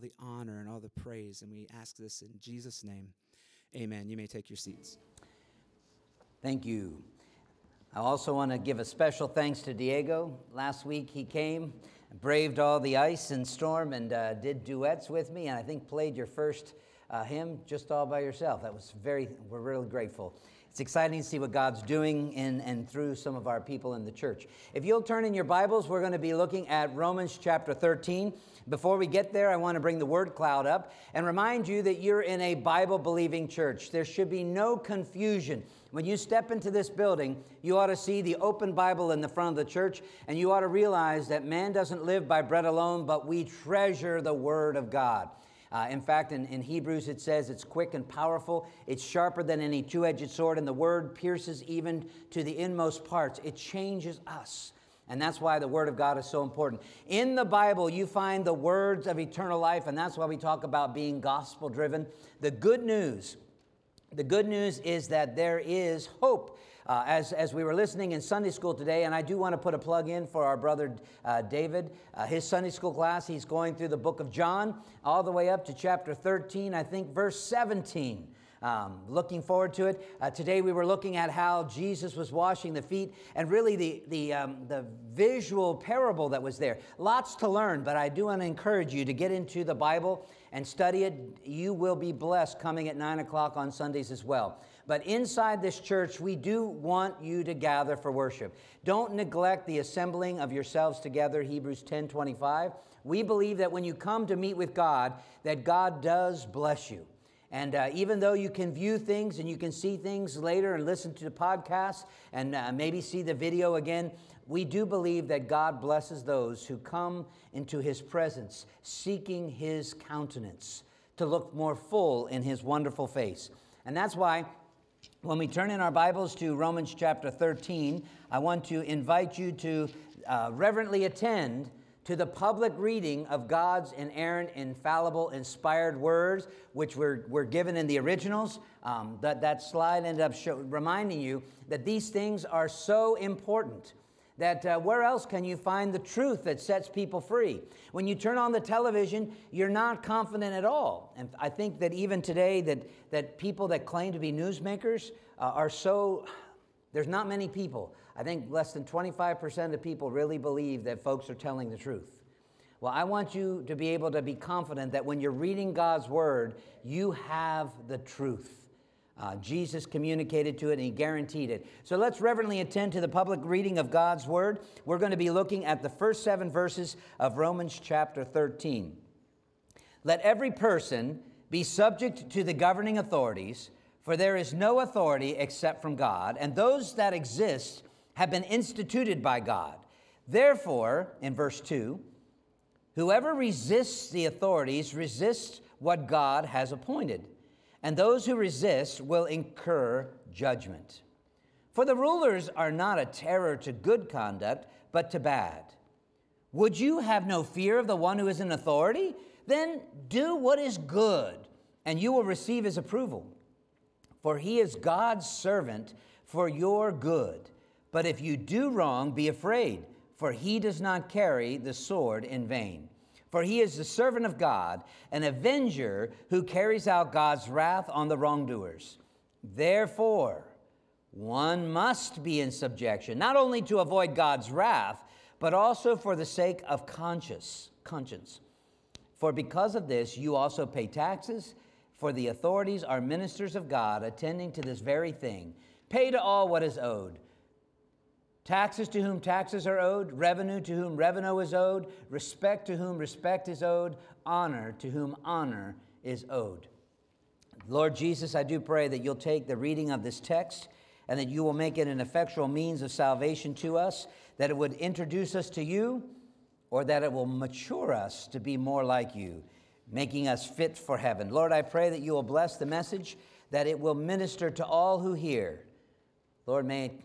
all the honor and all the praise. And we ask this in Jesus' name. Amen. You may take your seats. Thank you. I also want to give a special thanks to Diego. Last week he came, braved all the ice and storm, and uh, did duets with me, and I think played your first uh, hymn just all by yourself. That was very, we're really grateful. It's exciting to see what God's doing in and through some of our people in the church. If you'll turn in your Bibles, we're going to be looking at Romans chapter 13. Before we get there, I want to bring the word cloud up and remind you that you're in a Bible believing church. There should be no confusion. When you step into this building, you ought to see the open Bible in the front of the church, and you ought to realize that man doesn't live by bread alone, but we treasure the Word of God. Uh, in fact, in, in Hebrews it says it's quick and powerful, it's sharper than any two edged sword, and the word pierces even to the inmost parts. It changes us. And that's why the Word of God is so important. In the Bible, you find the words of eternal life, and that's why we talk about being gospel driven. The good news, the good news is that there is hope. Uh, as, as we were listening in Sunday school today, and I do want to put a plug in for our brother uh, David, uh, his Sunday school class, he's going through the book of John all the way up to chapter 13, I think verse 17. Um, looking forward to it. Uh, today we were looking at how Jesus was washing the feet and really the, the, um, the visual parable that was there. Lots to learn, but I do want to encourage you to get into the Bible and study it. You will be blessed coming at 9 o'clock on Sundays as well. But inside this church, we do want you to gather for worship. Don't neglect the assembling of yourselves together, Hebrews 10 25. We believe that when you come to meet with God, that God does bless you. And uh, even though you can view things and you can see things later and listen to the podcast and uh, maybe see the video again, we do believe that God blesses those who come into his presence, seeking his countenance to look more full in his wonderful face. And that's why when we turn in our Bibles to Romans chapter 13, I want to invite you to uh, reverently attend to the public reading of God's inerrant, infallible, inspired words, which were, were given in the originals. Um, that, that slide ended up show, reminding you that these things are so important that uh, where else can you find the truth that sets people free? When you turn on the television, you're not confident at all. And I think that even today, that, that people that claim to be newsmakers uh, are so, there's not many people I think less than 25% of people really believe that folks are telling the truth. Well, I want you to be able to be confident that when you're reading God's word, you have the truth. Uh, Jesus communicated to it and he guaranteed it. So let's reverently attend to the public reading of God's word. We're going to be looking at the first seven verses of Romans chapter 13. Let every person be subject to the governing authorities, for there is no authority except from God, and those that exist have been instituted by God. Therefore, in verse 2, whoever resists the authorities resists what God has appointed, and those who resist will incur judgment. For the rulers are not a terror to good conduct, but to bad. Would you have no fear of the one who is in authority? Then do what is good, and you will receive his approval. For he is God's servant for your good. But if you do wrong, be afraid, for he does not carry the sword in vain. For he is the servant of God, an avenger who carries out God's wrath on the wrongdoers. Therefore, one must be in subjection, not only to avoid God's wrath, but also for the sake of conscience. conscience. For because of this, you also pay taxes, for the authorities are ministers of God, attending to this very thing. Pay to all what is owed Taxes to whom taxes are owed, revenue to whom revenue is owed, respect to whom respect is owed, honor to whom honor is owed. Lord Jesus, I do pray that you'll take the reading of this text and that you will make it an effectual means of salvation to us, that it would introduce us to you, or that it will mature us to be more like you, making us fit for heaven. Lord, I pray that you will bless the message, that it will minister to all who hear. Lord, may it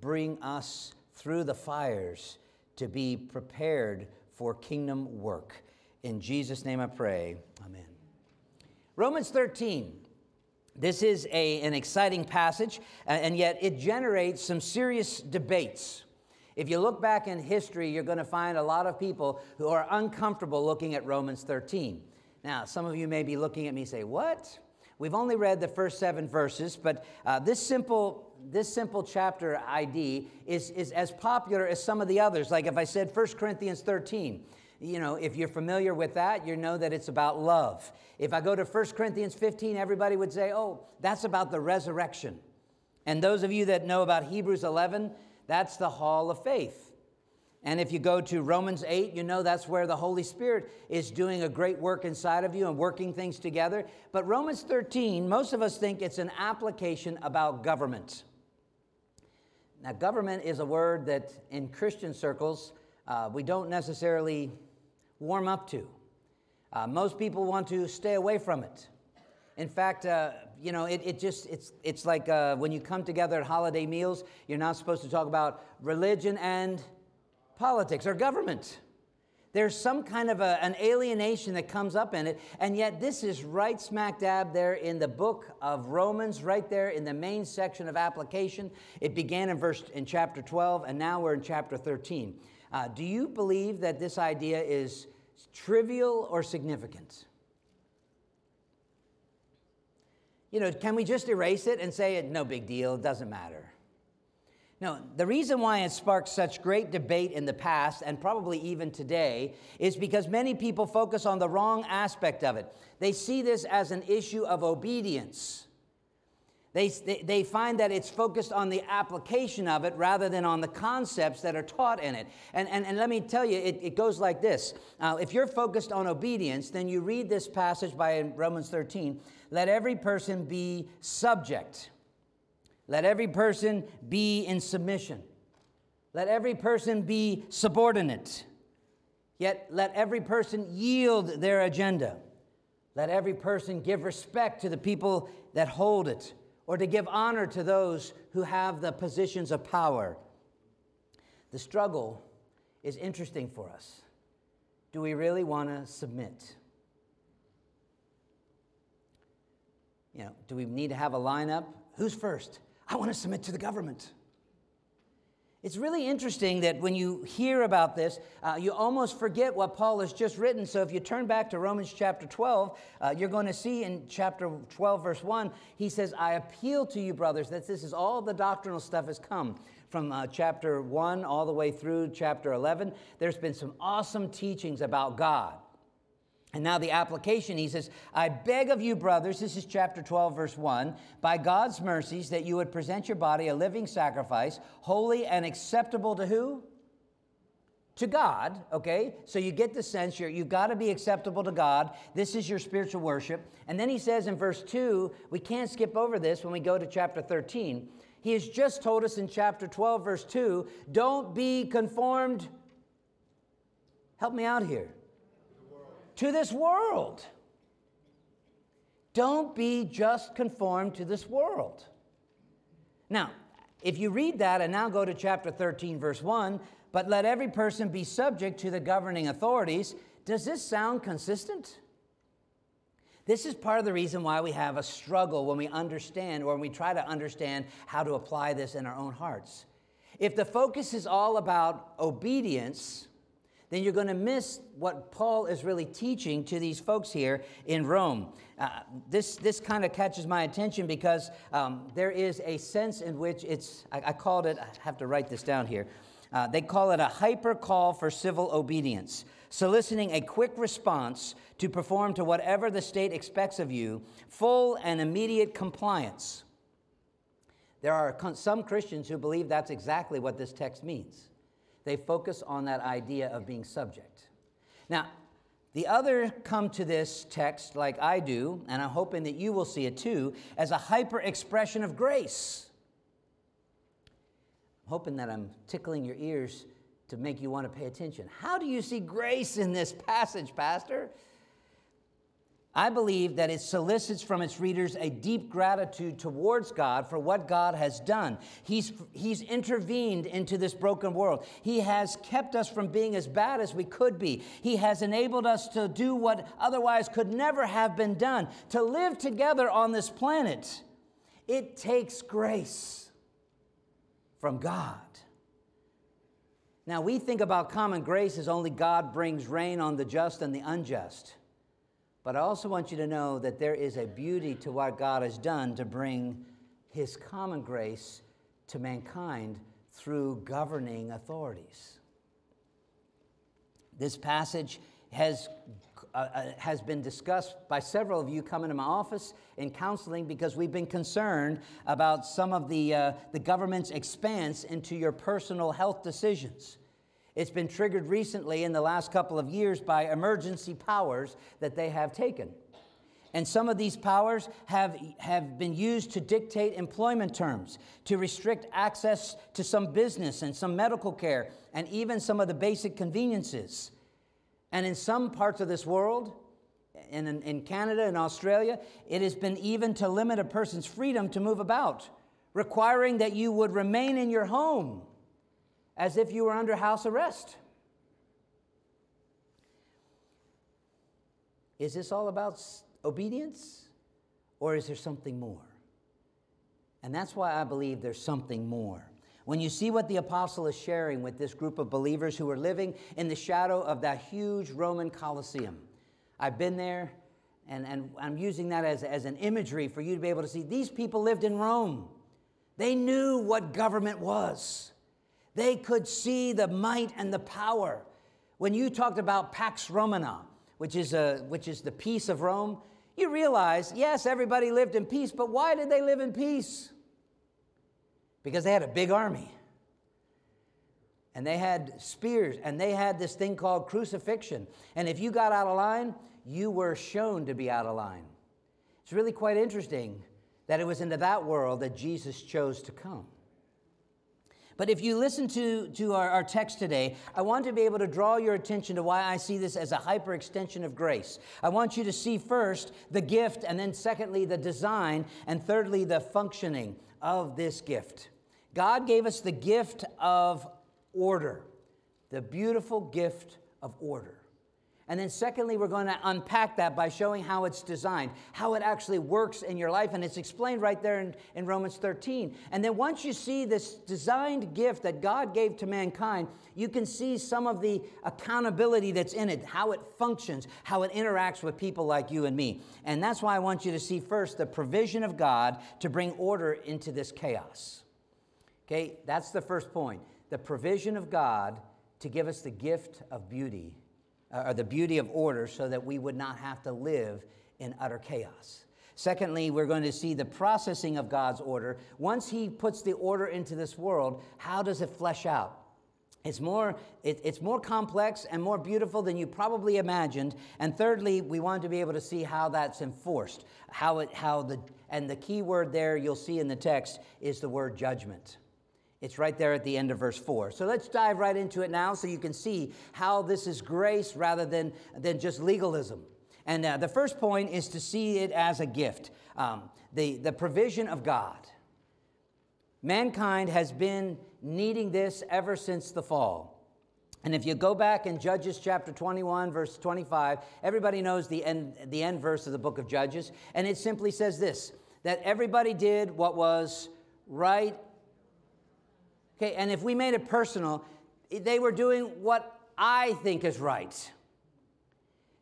bring us through the fires to be prepared for kingdom work. In Jesus' name I pray. Amen. Romans 13. This is a, an exciting passage, and yet it generates some serious debates. If you look back in history, you're going to find a lot of people who are uncomfortable looking at Romans 13. Now, some of you may be looking at me and say, What? We've only read the first seven verses, but uh, this, simple, this simple chapter ID is, is as popular as some of the others. Like if I said 1 Corinthians 13, you know, if you're familiar with that, you know that it's about love. If I go to 1 Corinthians 15, everybody would say, oh, that's about the resurrection. And those of you that know about Hebrews 11, that's the hall of faith. And if you go to Romans 8, you know that's where the Holy Spirit is doing a great work inside of you and working things together. But Romans 13, most of us think it's an application about government. Now, government is a word that in Christian circles uh, we don't necessarily warm up to. Uh, most people want to stay away from it. In fact, uh, you know, it, it just, it's, it's like uh, when you come together at holiday meals, you're not supposed to talk about religion and politics or government. There's some kind of a, an alienation that comes up in it, and yet this is right smack dab there in the book of Romans, right there in the main section of application. It began in verse in chapter 12, and now we're in chapter 13. Uh, do you believe that this idea is trivial or significant? You know, can we just erase it and say it no big deal, it doesn't matter? No, the reason why it sparked such great debate in the past and probably even today is because many people focus on the wrong aspect of it. They see this as an issue of obedience. They, they find that it's focused on the application of it rather than on the concepts that are taught in it. And, and, and let me tell you, it, it goes like this. Uh, if you're focused on obedience, then you read this passage by Romans 13 let every person be subject let every person be in submission. Let every person be subordinate. Yet let every person yield their agenda. Let every person give respect to the people that hold it, or to give honor to those who have the positions of power. The struggle is interesting for us. Do we really want to submit? You know, do we need to have a lineup? Who's first? I want to submit to the government. It's really interesting that when you hear about this, uh, you almost forget what Paul has just written. So if you turn back to Romans chapter 12, uh, you're going to see in chapter 12, verse 1, he says, I appeal to you, brothers, that this is all the doctrinal stuff has come from uh, chapter 1 all the way through chapter 11. There's been some awesome teachings about God. And now the application, he says, I beg of you, brothers, this is chapter 12, verse 1, by God's mercies, that you would present your body a living sacrifice, holy and acceptable to who? To God, okay? So you get the sense you're, you've got to be acceptable to God. This is your spiritual worship. And then he says in verse 2, we can't skip over this when we go to chapter 13. He has just told us in chapter 12, verse 2, don't be conformed. Help me out here to this world. Don't be just conformed to this world. Now, if you read that and now go to chapter 13, verse 1, but let every person be subject to the governing authorities, does this sound consistent? This is part of the reason why we have a struggle when we understand or when we try to understand how to apply this in our own hearts. If the focus is all about obedience, then you're going to miss what Paul is really teaching to these folks here in Rome. Uh, this this kind of catches my attention because um, there is a sense in which it's, I, I, called it, I have to write this down here. Uh, they call it a hyper call for civil obedience, soliciting a quick response to perform to whatever the state expects of you, full and immediate compliance. There are some Christians who believe that's exactly what this text means. They focus on that idea of being subject. Now, the other come to this text like I do, and I'm hoping that you will see it too, as a hyper expression of grace. I'm hoping that I'm tickling your ears to make you want to pay attention. How do you see grace in this passage, Pastor? I believe that it solicits from its readers a deep gratitude towards God for what God has done. He's, he's intervened into this broken world. He has kept us from being as bad as we could be. He has enabled us to do what otherwise could never have been done, to live together on this planet. It takes grace from God. Now, we think about common grace as only God brings rain on the just and the unjust. But I also want you to know that there is a beauty to what God has done to bring his common grace to mankind through governing authorities. This passage has, uh, uh, has been discussed by several of you coming to my office in counseling because we've been concerned about some of the, uh, the government's expanse into your personal health decisions. It's been triggered recently in the last couple of years by emergency powers that they have taken. And some of these powers have, have been used to dictate employment terms, to restrict access to some business and some medical care, and even some of the basic conveniences. And in some parts of this world, in, in Canada and Australia, it has been even to limit a person's freedom to move about, requiring that you would remain in your home as if you were under house arrest. Is this all about obedience or is there something more? And that's why I believe there's something more. When you see what the apostle is sharing with this group of believers who are living in the shadow of that huge Roman Colosseum, I've been there and, and I'm using that as, as an imagery for you to be able to see these people lived in Rome. They knew what government was. They could see the might and the power. When you talked about Pax Romana, which is, a, which is the peace of Rome, you realize, yes, everybody lived in peace, but why did they live in peace? Because they had a big army. And they had spears, and they had this thing called crucifixion. And if you got out of line, you were shown to be out of line. It's really quite interesting that it was into that world that Jesus chose to come. But if you listen to, to our, our text today, I want to be able to draw your attention to why I see this as a hyper extension of grace. I want you to see first the gift, and then secondly, the design, and thirdly, the functioning of this gift. God gave us the gift of order, the beautiful gift of order. And then, secondly, we're going to unpack that by showing how it's designed, how it actually works in your life. And it's explained right there in, in Romans 13. And then, once you see this designed gift that God gave to mankind, you can see some of the accountability that's in it, how it functions, how it interacts with people like you and me. And that's why I want you to see first the provision of God to bring order into this chaos. Okay, that's the first point. The provision of God to give us the gift of beauty uh, or the beauty of order so that we would not have to live in utter chaos. Secondly, we're going to see the processing of God's order. Once He puts the order into this world, how does it flesh out? It's more, it, it's more complex and more beautiful than you probably imagined. And thirdly, we want to be able to see how that's enforced. How it, how the, and the key word there you'll see in the text is the word judgment. It's right there at the end of verse 4. So let's dive right into it now so you can see how this is grace rather than, than just legalism. And uh, the first point is to see it as a gift um, the, the provision of God. Mankind has been needing this ever since the fall. And if you go back in Judges chapter 21, verse 25, everybody knows the end, the end verse of the book of Judges. And it simply says this that everybody did what was right Okay, and if we made it personal, they were doing what I think is right.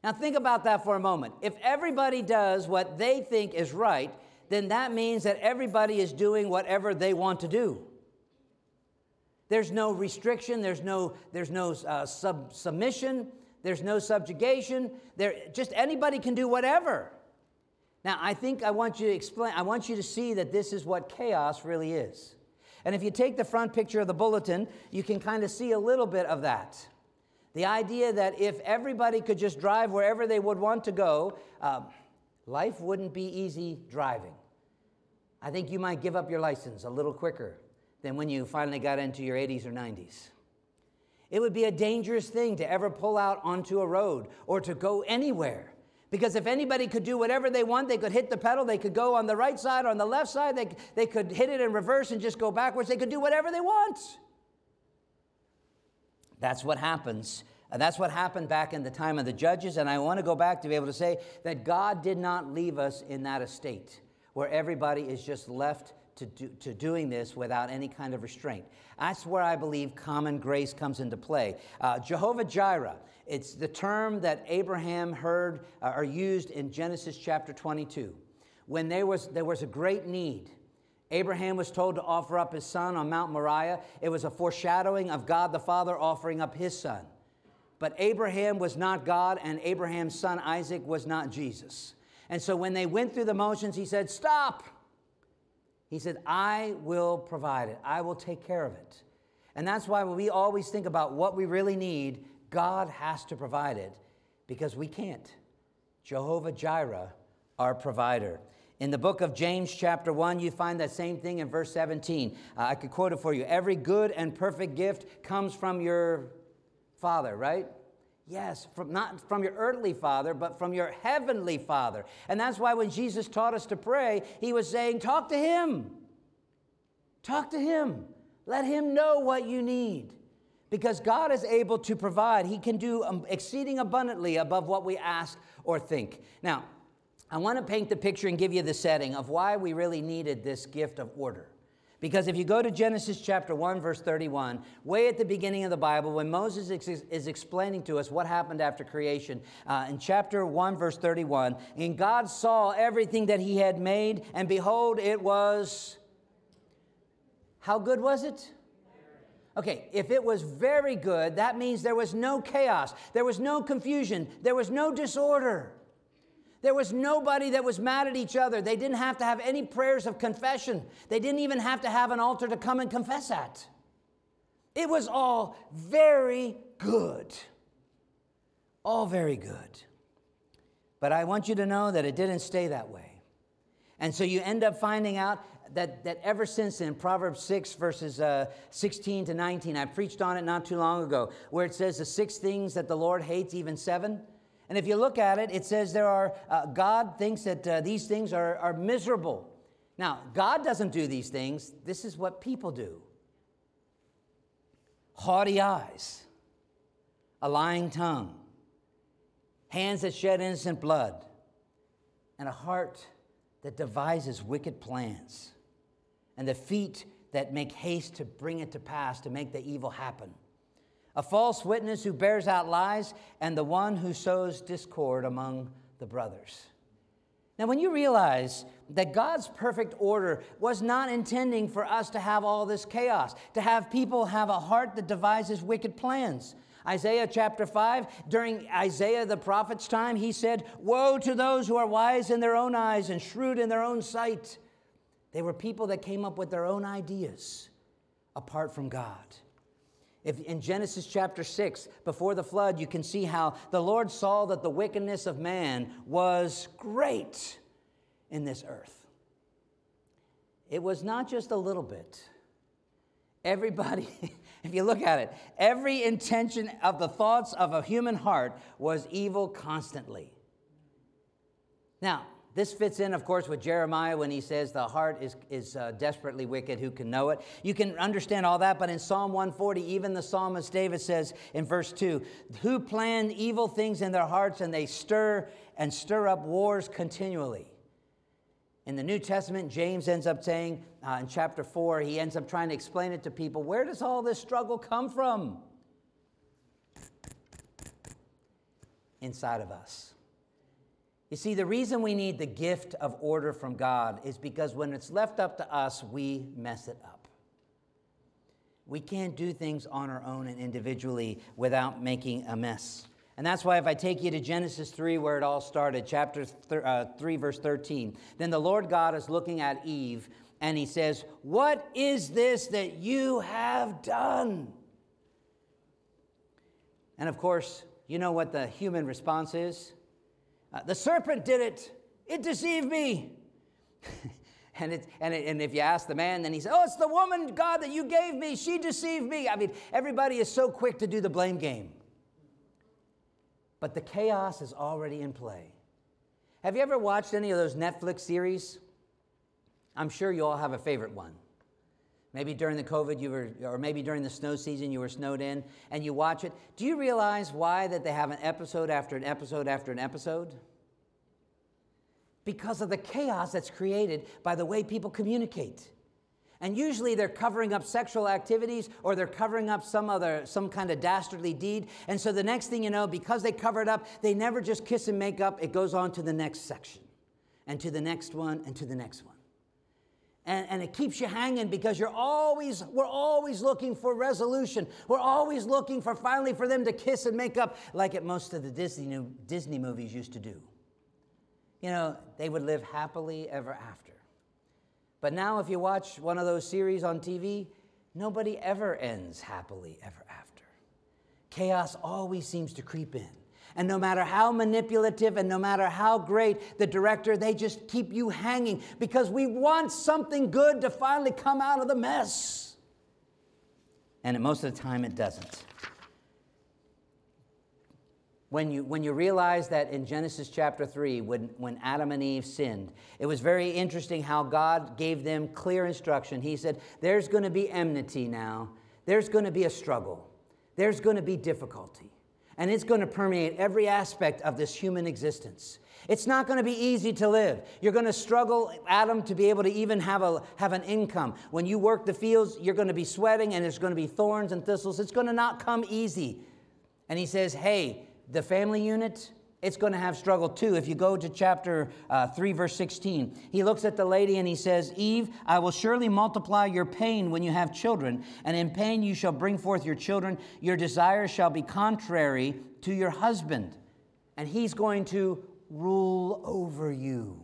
Now, think about that for a moment. If everybody does what they think is right, then that means that everybody is doing whatever they want to do. There's no restriction, there's no, there's no uh, sub- submission, there's no subjugation. There, just anybody can do whatever. Now, I think I want you to explain, I want you to see that this is what chaos really is. And if you take the front picture of the bulletin, you can kind of see a little bit of that. The idea that if everybody could just drive wherever they would want to go, uh, life wouldn't be easy driving. I think you might give up your license a little quicker than when you finally got into your 80s or 90s. It would be a dangerous thing to ever pull out onto a road or to go anywhere because if anybody could do whatever they want, they could hit the pedal, they could go on the right side or on the left side, they, they could hit it in reverse and just go backwards, they could do whatever they want. That's what happens. And that's what happened back in the time of the judges. And I want to go back to be able to say that God did not leave us in that estate where everybody is just left to, do, to doing this without any kind of restraint. That's where I believe common grace comes into play. Uh, Jehovah Jireh, it's the term that Abraham heard uh, or used in Genesis chapter 22. When there was, there was a great need, Abraham was told to offer up his son on Mount Moriah. It was a foreshadowing of God the Father offering up his son. But Abraham was not God, and Abraham's son Isaac was not Jesus. And so when they went through the motions, he said, Stop. He said, I will provide it, I will take care of it. And that's why when we always think about what we really need, God has to provide it because we can't. Jehovah Jireh, our provider. In the book of James, chapter 1, you find that same thing in verse 17. Uh, I could quote it for you. Every good and perfect gift comes from your Father, right? Yes, from, not from your earthly father, but from your heavenly father. And that's why when Jesus taught us to pray, he was saying, Talk to him. Talk to him. Let him know what you need. Because God is able to provide. He can do um, exceeding abundantly above what we ask or think. Now, I want to paint the picture and give you the setting of why we really needed this gift of order. Because if you go to Genesis chapter 1, verse 31, way at the beginning of the Bible, when Moses is explaining to us what happened after creation, uh, in chapter 1, verse 31, and God saw everything that he had made, and behold, it was. How good was it? Okay, if it was very good, that means there was no chaos, there was no confusion, there was no disorder. There was nobody that was mad at each other. They didn't have to have any prayers of confession. They didn't even have to have an altar to come and confess at. It was all very good. All very good. But I want you to know that it didn't stay that way. And so you end up finding out that, that ever since in Proverbs 6, verses uh, 16 to 19, I preached on it not too long ago, where it says the six things that the Lord hates, even seven. And if you look at it, it says there are, uh, God thinks that uh, these things are, are miserable. Now, God doesn't do these things, this is what people do. Haughty eyes, a lying tongue, hands that shed innocent blood, and a heart that devises wicked plans, and the feet that make haste to bring it to pass, to make the evil happen a false witness who bears out lies, and the one who sows discord among the brothers. Now, when you realize that God's perfect order was not intending for us to have all this chaos, to have people have a heart that devises wicked plans. Isaiah chapter 5, during Isaiah the prophet's time, he said, Woe to those who are wise in their own eyes and shrewd in their own sight. They were people that came up with their own ideas apart from God. If in Genesis chapter 6, before the flood, you can see how the Lord saw that the wickedness of man was great in this earth. It was not just a little bit. Everybody, if you look at it, every intention of the thoughts of a human heart was evil constantly. Now, this fits in, of course, with Jeremiah when he says the heart is, is uh, desperately wicked. Who can know it? You can understand all that, but in Psalm 140, even the psalmist David says in verse 2 Who plan evil things in their hearts and they stir and stir up wars continually. In the New Testament, James ends up saying uh, in chapter 4, he ends up trying to explain it to people where does all this struggle come from? Inside of us. You see, the reason we need the gift of order from God is because when it's left up to us, we mess it up. We can't do things on our own and individually without making a mess. And that's why, if I take you to Genesis 3, where it all started, chapter th- uh, 3, verse 13, then the Lord God is looking at Eve and he says, What is this that you have done? And of course, you know what the human response is? Uh, the serpent did it. It deceived me. and, it, and, it, and if you ask the man, then he says, Oh, it's the woman, God, that you gave me. She deceived me. I mean, everybody is so quick to do the blame game. But the chaos is already in play. Have you ever watched any of those Netflix series? I'm sure you all have a favorite one. Maybe during the COVID, you were, or maybe during the snow season, you were snowed in and you watch it. Do you realize why that they have an episode after an episode after an episode? Because of the chaos that's created by the way people communicate. And usually they're covering up sexual activities or they're covering up some other, some kind of dastardly deed. And so the next thing you know, because they cover it up, they never just kiss and make up. It goes on to the next section and to the next one and to the next one. And, and it keeps you hanging because you're always, we're always looking for resolution. We're always looking for finally for them to kiss and make up like at most of the Disney, Disney movies used to do. You know, they would live happily ever after. But now, if you watch one of those series on TV, nobody ever ends happily ever after. Chaos always seems to creep in. And no matter how manipulative and no matter how great the director, they just keep you hanging because we want something good to finally come out of the mess. And most of the time, it doesn't when you, when you realize that in Genesis chapter 3, when, when Adam and Eve sinned, it was very interesting how God gave them clear instruction. He said, There's going to be enmity now, there's going to be a struggle, there's going to be difficulty, and it's going to permeate every aspect of this human existence. It's not going to be easy to live. You're going to struggle, Adam, to be able to even have, a, have an income. When you work the fields, you're going to be sweating and there's going to be thorns and thistles. It's going to not come easy. And he says, Hey, the family unit, it's going to have struggle too. If you go to chapter uh, 3, verse 16, he looks at the lady and he says, Eve, I will surely multiply your pain when you have children, and in pain you shall bring forth your children. Your desires shall be contrary to your husband, and he's going to rule over you.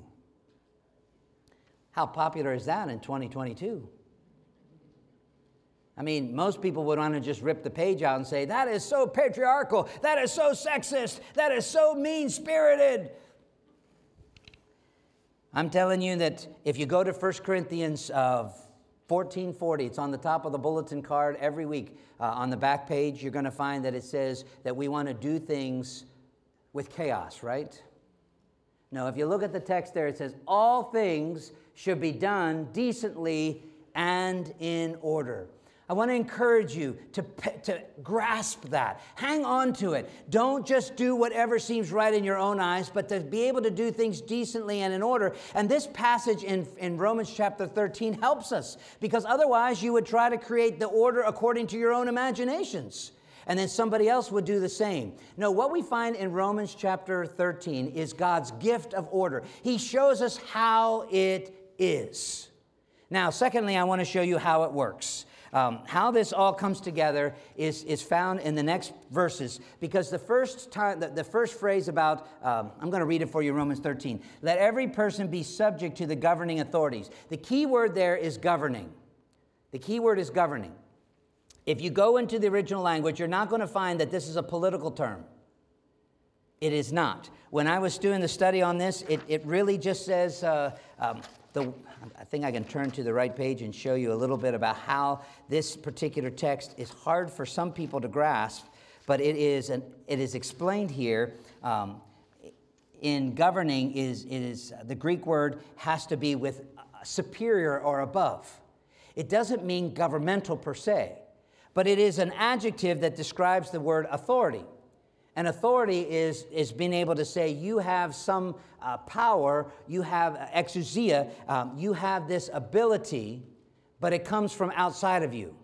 How popular is that in 2022? I mean, most people would want to just rip the page out and say, that is so patriarchal, that is so sexist, that is so mean spirited. I'm telling you that if you go to 1 Corinthians uh, 1440, it's on the top of the bulletin card every week. Uh, on the back page, you're going to find that it says that we want to do things with chaos, right? No, if you look at the text there, it says, all things should be done decently and in order. I want to encourage you to, to grasp that. Hang on to it. Don't just do whatever seems right in your own eyes, but to be able to do things decently and in order. And this passage in, in Romans chapter 13 helps us because otherwise you would try to create the order according to your own imaginations. And then somebody else would do the same. No, what we find in Romans chapter 13 is God's gift of order. He shows us how it is. Now, secondly, I want to show you how it works. Um, how this all comes together is, is found in the next verses because the first time, the, the first phrase about, um, I'm going to read it for you, Romans 13. Let every person be subject to the governing authorities. The key word there is governing. The key word is governing. If you go into the original language, you're not going to find that this is a political term. It is not. When I was doing the study on this, it, it really just says uh, um, the, I think I can turn to the right page and show you a little bit about how this particular text is hard for some people to grasp, but it is, an, it is explained here. Um, in governing is, is the Greek word has to be with superior or above. It doesn't mean governmental per se, but it is an adjective that describes the word authority. And authority is, is being able to say, you have some uh, power, you have uh, exousia, um, you have this ability, but it comes from outside of you.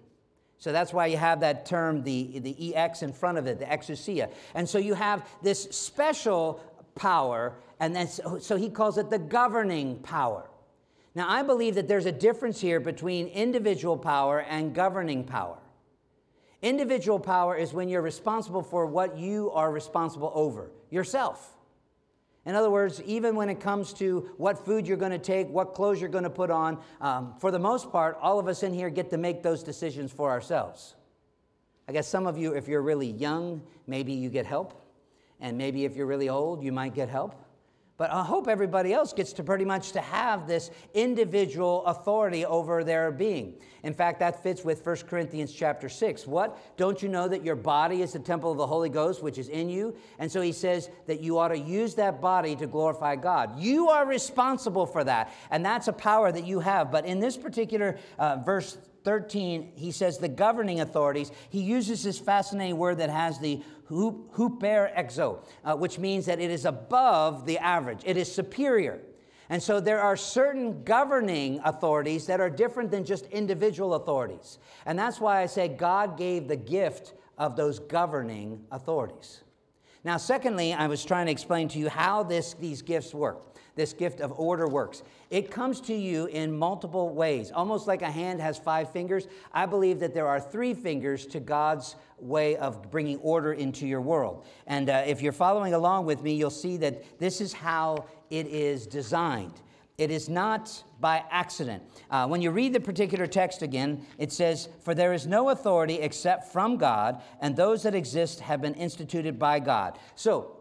So that's why you have that term, the, the EX in front of it, the exousia. And so you have this special power, and then, so, so he calls it the governing power. Now, I believe that there's a difference here between individual power and governing power. Individual power is when you're responsible for what you are responsible over yourself. In other words, even when it comes to what food you're going to take, what clothes you're going to put on, um, for the most part, all of us in here get to make those decisions for ourselves. I guess some of you, if you're really young, maybe you get help. And maybe if you're really old, you might get help. But I hope everybody else gets to pretty much to have this individual authority over their being. In fact, that fits with 1 Corinthians chapter 6. What? Don't you know that your body is the temple of the Holy Ghost, which is in you? And so he says that you ought to use that body to glorify God. You are responsible for that. And that's a power that you have. But in this particular uh, verse 13, he says the governing authorities, he uses this fascinating word that has the huper exo, uh, which means that it is above the average, it is superior. And so there are certain governing authorities that are different than just individual authorities. And that's why I say God gave the gift of those governing authorities. Now, secondly, I was trying to explain to you how this, these gifts work. This gift of order works. It comes to you in multiple ways, almost like a hand has five fingers. I believe that there are three fingers to God's way of bringing order into your world. And uh, if you're following along with me, you'll see that this is how it is designed. It is not by accident. Uh, when you read the particular text again, it says, For there is no authority except from God, and those that exist have been instituted by God. So,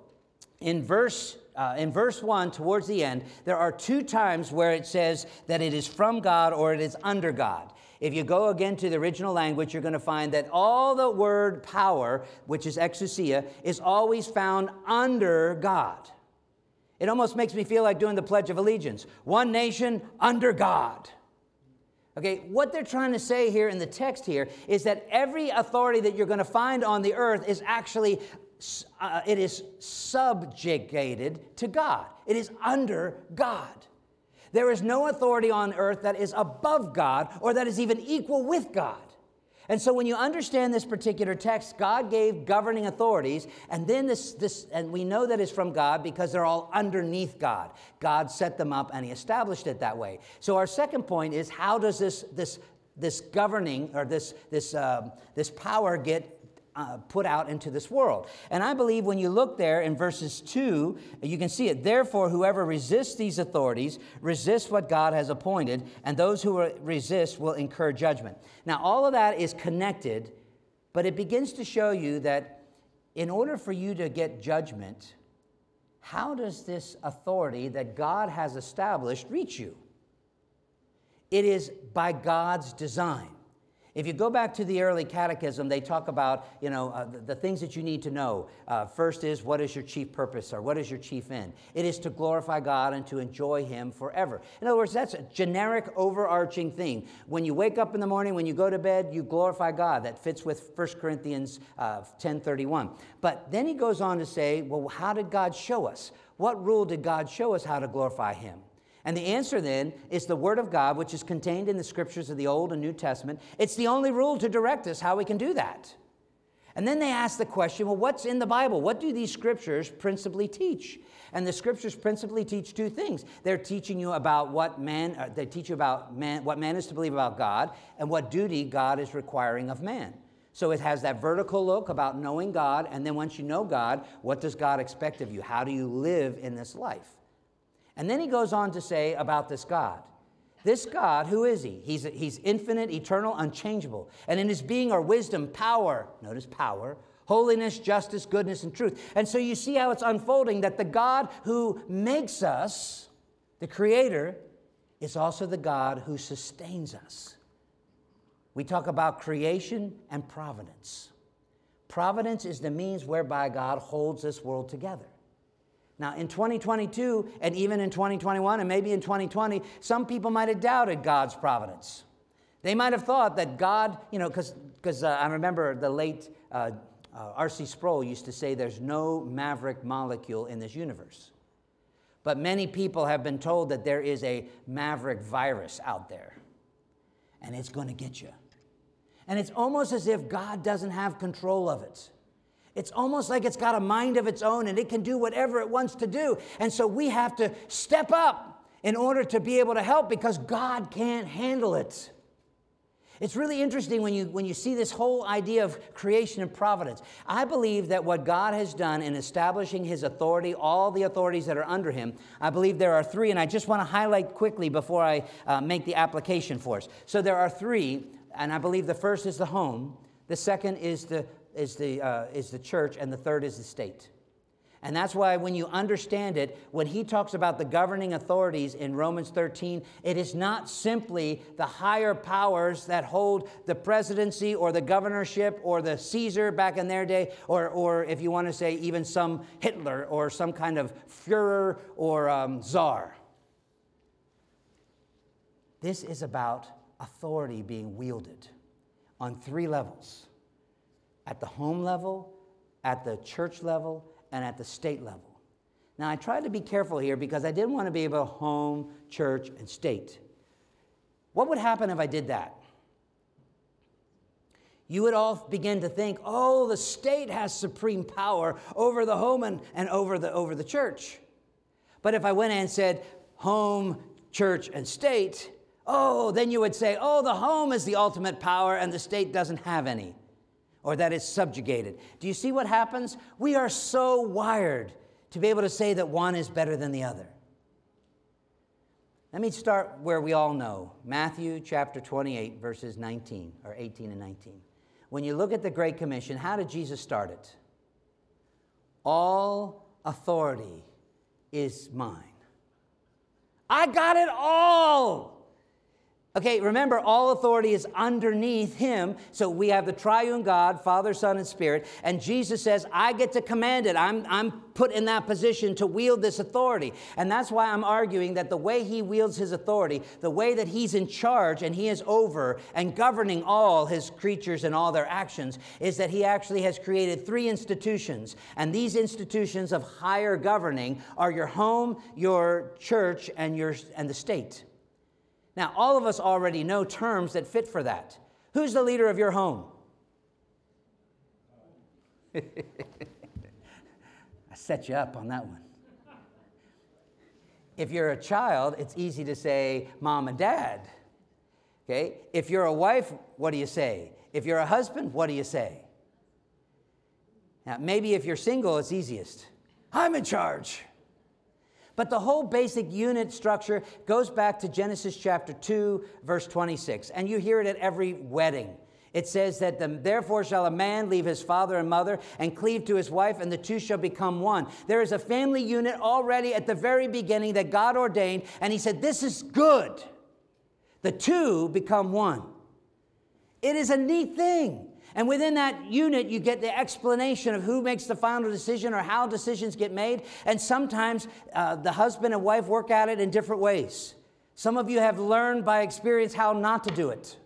in verse uh, in verse 1 towards the end there are two times where it says that it is from god or it is under god if you go again to the original language, you're going to find that all the word power, which is exousia, is always found under God. It almost makes me feel like doing the Pledge of Allegiance one nation under God. Okay, what they're trying to say here in the text here is that every authority that you're going to find on the earth is actually uh, it is subjugated to God. It is under God. There is no authority on earth that is above God or that is even equal with God. And so when you understand this particular text, God gave governing authorities, and then this, this and we know that is from God because they're all underneath God. God set them up and he established it that way. So our second point is how does this, this, this governing or this, this, uh, this power get uh, put out into this world. And I believe when you look there in verses 2, you can see it. Therefore, whoever resists these authorities resists what God has appointed, and those who resist will incur judgment. Now, all of that is connected, but it begins to show you that in order for you to get judgment, how does this authority that God has established reach you? It is by God's design. If you go back to the early catechism, they talk about, you know, uh, the, the, things that you need to know. Uh, first is, what is your chief purpose or what is your chief end? It is to glorify God and to enjoy Him forever. In other words, that's a generic, overarching thing. When you wake up in the morning, when you go to bed, you glorify God. That fits with 1 Corinthians uh, 10.31. But then he goes on to say, well, how did God show us? What rule did God show us how to glorify Him? And the answer then is the Word of God, which is contained in the scriptures of the Old and New Testament. It's the only rule to direct us how we can do that. And then they ask the question well, what's in the Bible? What do these scriptures principally teach? And the scriptures principally teach two things. They're teaching you about what man, uh, they teach you about man, what man is to believe about God and what duty God is requiring of man. So it has that vertical look about knowing God, and then once you know God, what does God expect of you? How do you live in this life? And then he goes on to say about this God. This God, who is he? He's, he's infinite, eternal, unchangeable. And in his being are wisdom, power, notice power, holiness, justice, goodness, and truth. And so you see how it's unfolding that the God who makes us, the Creator, is also the God who sustains us. We talk about creation and providence. Providence is the means whereby God holds this world together. Now, in 2022, and even in 2021, and maybe in 2020, some people might have doubted God's providence. They might have thought that God, you know, because uh, I remember the late uh, uh, R.C. Sproul used to say there's no maverick molecule in this universe. But many people have been told that there is a maverick virus out there, and it's going to get you. And it's almost as if God doesn't have control of it. It's almost like it's got a mind of its own and it can do whatever it wants to do. And so we have to step up in order to be able to help because God can't handle it. It's really interesting when you, when you see this whole idea of creation and providence. I believe that what God has done in establishing his authority, all the authorities that are under him, I believe there are three, and I just want to highlight quickly before I uh, make the application for us. So there are three, and I believe the first is the home, the second is the is the, uh, is the church, and the third is the state. And that's why when you understand it, when he talks about the governing authorities in Romans 13, it is not simply the higher powers that hold the presidency or the governorship or the Caesar back in their day, or, or if you want to say even some Hitler or some kind of Fuhrer or um, czar. This is about authority being wielded on three levels at the home level, at the church level, and at the state level. Now, I tried to be careful here because I didn't want to be about home, church, and state. What would happen if I did that? You would all begin to think, oh, the state has supreme power over the home and, and over, the, over the church. But if I went and said home, church, and state, oh, then you would say, oh, the home is the ultimate power and the state doesn't have any, or that it's subjugated. Do you see what happens? We are so wired to be able to say that one is better than the other. Let me start where we all know Matthew chapter 28, verses 19, or 18 and 19. When you look at the Great Commission, how did Jesus start it? All authority is mine. I got it all. Okay, remember, all authority is underneath him. So we have the triune God, Father, Son, and Spirit. And Jesus says, I get to command it. I'm, I'm put in that position to wield this authority. And that's why I'm arguing that the way he wields his authority, the way that he's in charge and he is over and governing all his creatures and all their actions, is that he actually has created three institutions. And these institutions of higher governing are your home, your church, and, your, and the state. Now, all of us already know terms that fit for that. Who's the leader of your home? I set you up on that one. If you're a child, it's easy to say mom and dad. Okay? If you're a wife, what do you say? If you're a husband, what do you say? Now, maybe if you're single, it's easiest. I'm in charge. But the whole basic unit structure goes back to Genesis chapter 2, verse 26. And you hear it at every wedding. It says that the, therefore shall a man leave his father and mother and cleave to his wife, and the two shall become one. There is a family unit already at the very beginning that God ordained, and he said, This is good. The two become one. It is a neat thing. And within that unit, you get the explanation of who makes the final decision or how decisions get made. And sometimes uh, the husband and wife work at it in different ways. Some of you have learned by experience how not to do it.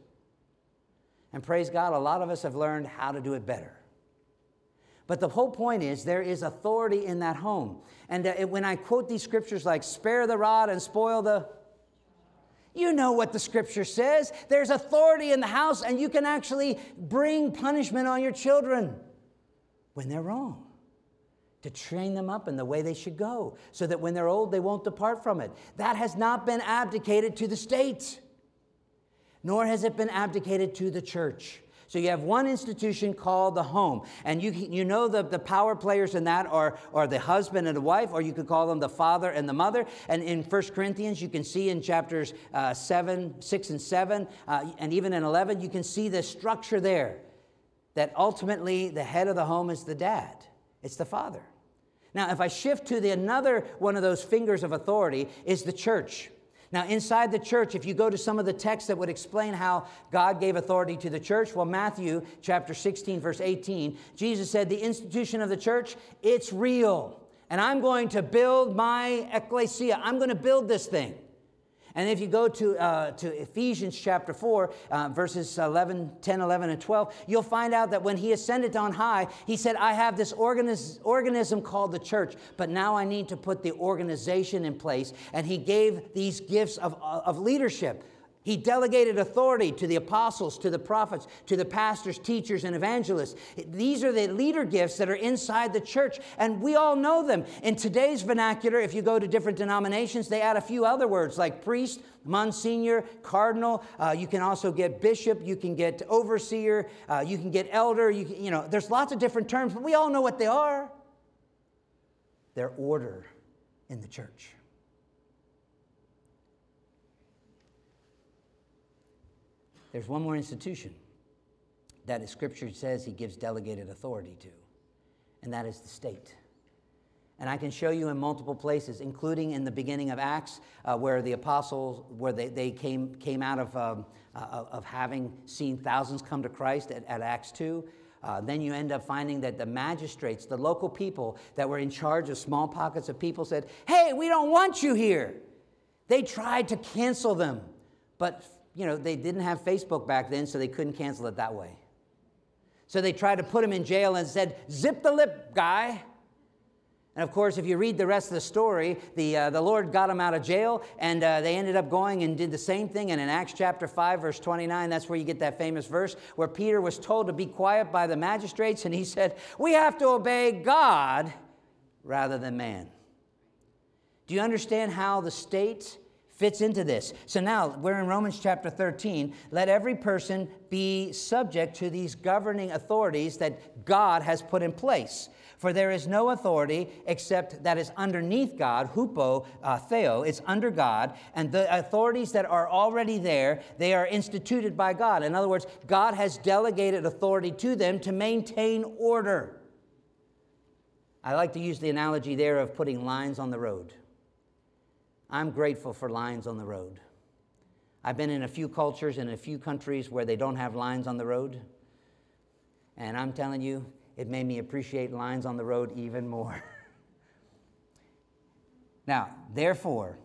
And praise God, a lot of us have learned how to do it better. But the whole point is there is authority in that home. And uh, when I quote these scriptures like, spare the rod and spoil the you know what the scripture says. There's authority in the house, and you can actually bring punishment on your children when they're wrong. To train them up in the way they should go, so that when they're old, they won't depart from it. That has not been abdicated to the state, nor has it been abdicated to the church. So you have one institution called the home. And you, you know the, the power players in that are, are the husband and the wife, or you could call them the father and the mother. And in 1 Corinthians, you can see in chapters uh, 7, 6, and 7, uh, and even in 11, you can see the structure there that ultimately the head of the home is the dad, it's the father. Now, if I shift to the another one of those fingers of authority is the church. Now, inside the church, if you go to some of the texts that would explain how God gave authority to the church, well, Matthew chapter 16, verse 18, Jesus said, The institution of the church, it's real. And I'm going to build my ecclesia. I'm going to build this thing. And if you go to, uh, to Ephesians chapter 4, uh, verses 11, 10, 11, and 12, you'll find out that when he ascended on high, he said, I have this organism called the church, but now I need to put the organization in place. And he gave these gifts of, of leadership he delegated authority to the apostles, to the prophets, to the pastors, teachers, and evangelists. These are the leader gifts that are inside the church, and we all know them. In today's vernacular, if you go to different denominations, they add a few other words like priest, monsignor, cardinal. Uh, you can also get bishop, you can get overseer, uh, you can get elder. You, can, you know, there's lots of different terms, but we all know what they are. They're order in the church. There's one more institution that, Scripture says, he gives delegated authority to, and that is the state. And I can show you in multiple places, including in the beginning of Acts, uh, where the apostles, where they, they came, came out of, um, uh, of having seen thousands come to Christ at, at Acts 2. Uh, then you end up finding that the magistrates, the local people that were in charge of small pockets of people, said, Hey, we don't want you here. They tried to cancel them, but you know, they didn't have Facebook back then, so they couldn't cancel it that way. So they tried to put him in jail and said, Zip the lip, guy. And of course, if you read the rest of the story, the, uh, the Lord got him out of jail, and uh, they ended up going and did the same thing. And in Acts chapter 5, verse 29, that's where you get that famous verse where Peter was told to be quiet by the magistrates, and he said, We have to obey God rather than man. Do you understand how the state fits into this? So now we're in Romans chapter 13. Let every person be subject to these governing authorities that God has put in place. For there is no authority except that is underneath God, hupo, uh, theo, it's under God. And the authorities that are already there, they are instituted by God. In other words, God has delegated authority to them to maintain order. I like to use the analogy there of putting lines on the road. I'm grateful for lines on the road. I've been in a few cultures in a few countries where they don't have lines on the road. And I'm telling you, it made me appreciate lines on the road even more. now, therefore,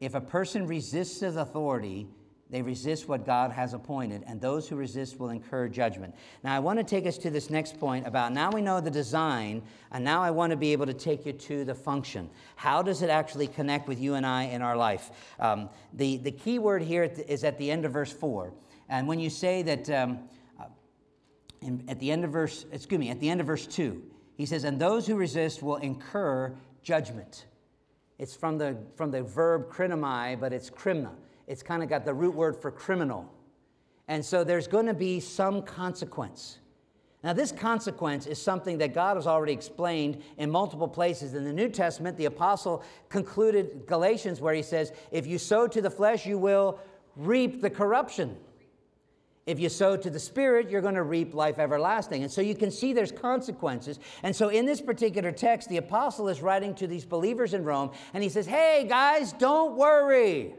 if a person resists his authority, they resist what God has appointed, and those who resist will incur judgment. Now, I want to take us to this next point about now we know the design, and now I want to be able to take you to the function. How does it actually connect with you and I in our life? Um, the, the key word here is at the end of verse 4. And when you say that, um, in, at the end of verse, excuse me, at the end of verse 2, he says, And those who resist will incur judgment. It's from the, from the verb krinomai, but it's krimna. It's kind of got the root word for criminal. And so there's going to be some consequence. Now, this consequence is something that God has already explained in multiple places. In the New Testament, the apostle concluded Galatians where he says, If you sow to the flesh, you will reap the corruption. If you sow to the Spirit, you're going to reap life everlasting. And so you can see there's consequences. And so in this particular text, the apostle is writing to these believers in Rome, and he says, Hey, guys, don't worry.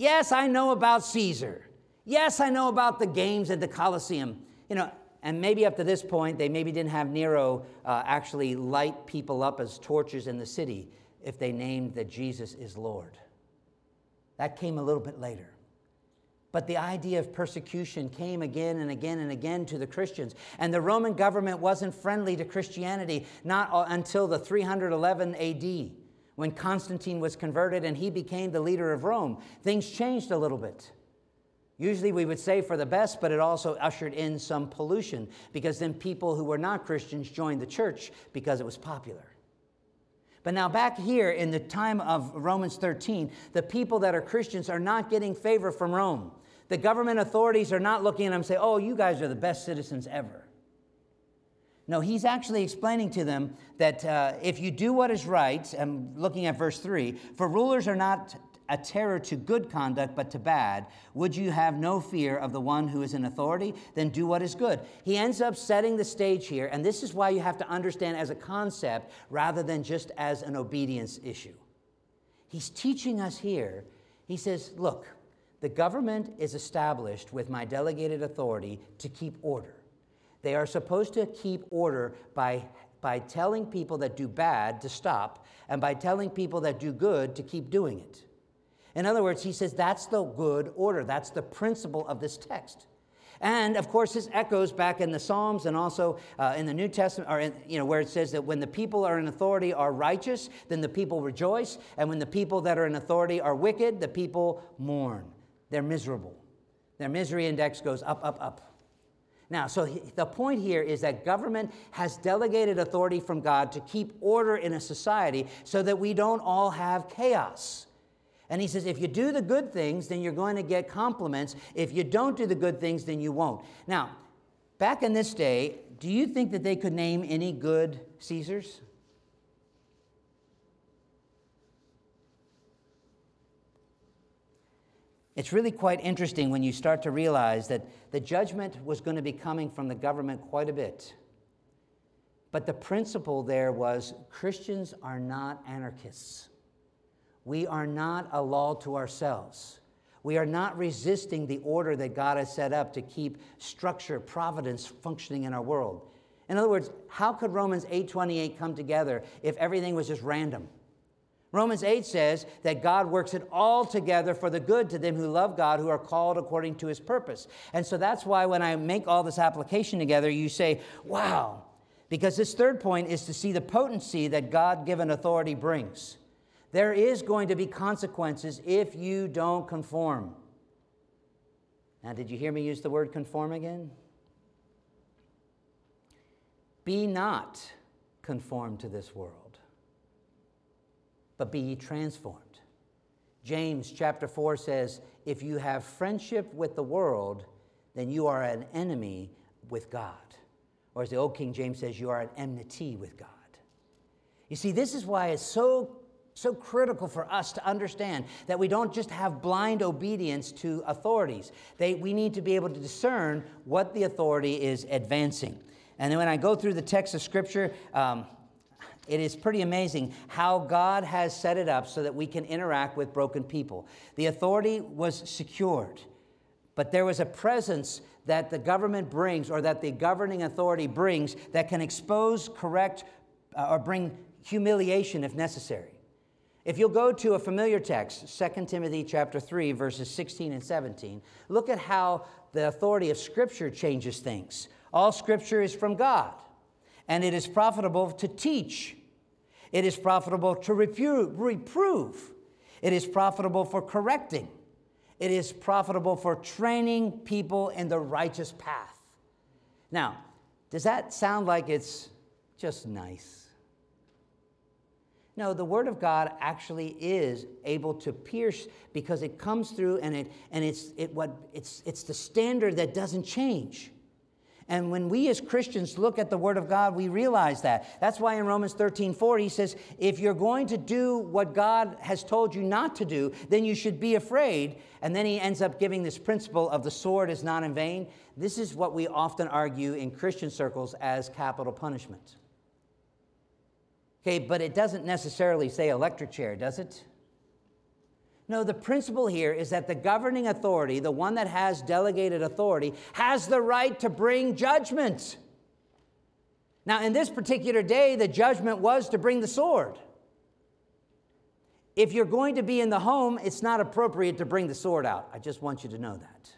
Yes, I know about Caesar. Yes, I know about the games at the Colosseum. You know, and maybe up to this point, they maybe didn't have Nero uh, actually light people up as torches in the city if they named that Jesus is Lord. That came a little bit later. But the idea of persecution came again and again and again to the Christians. And the Roman government wasn't friendly to Christianity not until the 311 AD when Constantine was converted and he became the leader of Rome. Things changed a little bit. Usually we would say for the best, but it also ushered in some pollution because then people who were not Christians joined the church because it was popular. But now, back here in the time of Romans 13, the people that are Christians are not getting favor from Rome. The government authorities are not looking at them and say, oh, you guys are the best citizens ever. No, he's actually explaining to them that uh, if you do what is right, I'm looking at verse 3 for rulers are not a terror to good conduct, but to bad. Would you have no fear of the one who is in authority? Then do what is good. He ends up setting the stage here, and this is why you have to understand as a concept rather than just as an obedience issue. He's teaching us here. He says, Look, the government is established with my delegated authority to keep order. They are supposed to keep order by, by telling people that do bad to stop, and by telling people that do good to keep doing it. In other words, he says that's the good order. That's the principle of this text. And of course, this echoes back in the Psalms and also uh, in the New Testament, or in, you know, where it says that when the people are in authority are righteous, then the people rejoice, and when the people that are in authority are wicked, the people mourn. They're miserable. Their misery index goes up, up, up. Now, so he, the point here is that government has delegated authority from God to keep order in a society so that we don't all have chaos. And he says, if you do the good things, then you're going to get compliments. If you don't do the good things, then you won't. Now, back in this day, do you think that they could name any good Caesars? It's really quite interesting when you start to realize that the judgment was going to be coming from the government quite a bit. But the principle there was Christians are not anarchists. We are not a law to ourselves. We are not resisting the order that God has set up to keep structure, providence functioning in our world. In other words, how could Romans 8:28 come together if everything was just random? Romans 8 says that God works it all together for the good to them who love God, who are called according to his purpose. And so that's why when I make all this application together, you say, wow, Because this third point is to see the potency that God given authority brings. There is going to be consequences if you don't conform. Now, did you hear me use the word conform again? Be not conformed to this world, but be transformed. James chapter 4 says, If you have friendship with the world, then you are an enemy with God. Or as the old King James says, you are at enmity with God. You see, this is why it's so so critical for us to understand that we don't just have blind obedience to authorities. They, we need to be able to discern what the authority is advancing. And then when I go through the text of Scripture, um, it is pretty amazing how God has set it up so that we can interact with broken people. The authority was secured, but there was a presence that the government brings or that the governing authority brings that can expose, correct, uh, or bring humiliation if necessary. If you'll go to a familiar text, 2 Timothy chapter 3 verses 16 and 17, look at how the authority of scripture changes things. All scripture is from God, and it is profitable to teach. It is profitable to reprove. It is profitable for correcting. It is profitable for training people in the righteous path. Now, does that sound like it's just nice? No, the Word of God actually is able to pierce because it comes through and, it, and it's, it, what, it's, it's the standard that doesn't change. And when we as Christians look at the Word of God, we realize that. That's why in Romans 13, 4, he says, if you're going to do what God has told you not to do, then you should be afraid. And then he ends up giving this principle of the sword is not in vain. This is what we often argue in Christian circles as capital punishment. Okay, but it doesn't necessarily say electric chair, does it? No, the principle here is that the governing authority, the one that has delegated authority, has the right to bring judgment. Now, in this particular day, the judgment was to bring the sword. If you're going to be in the home, it's not appropriate to bring the sword out. I just want you to know that.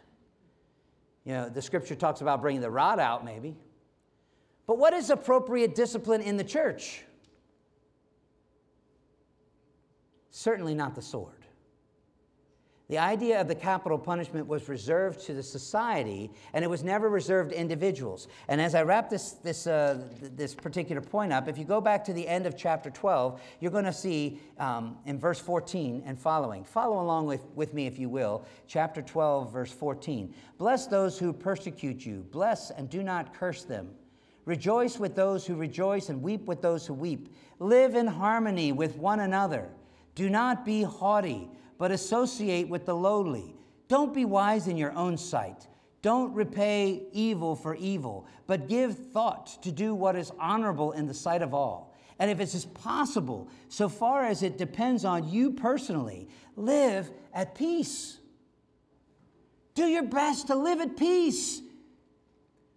You know, the scripture talks about bringing the rod out, maybe. But what is appropriate discipline in the church? certainly not the sword. The idea of the capital punishment was reserved to the society, and it was never reserved to individuals. And as I wrap this, this, uh, this particular point up, if you go back to the end of chapter 12, you're going to see um, in verse 14 and following. Follow along with, with me, if you will. Chapter 12, verse 14. Bless those who persecute you, bless and do not curse them. Rejoice with those who rejoice, and weep with those who weep. Live in harmony with one another. Do not be haughty, but associate with the lowly. Don't be wise in your own sight. Don't repay evil for evil, but give thought to do what is honorable in the sight of all. And if it is possible, so far as it depends on you personally, live at peace. Do your best to live at peace.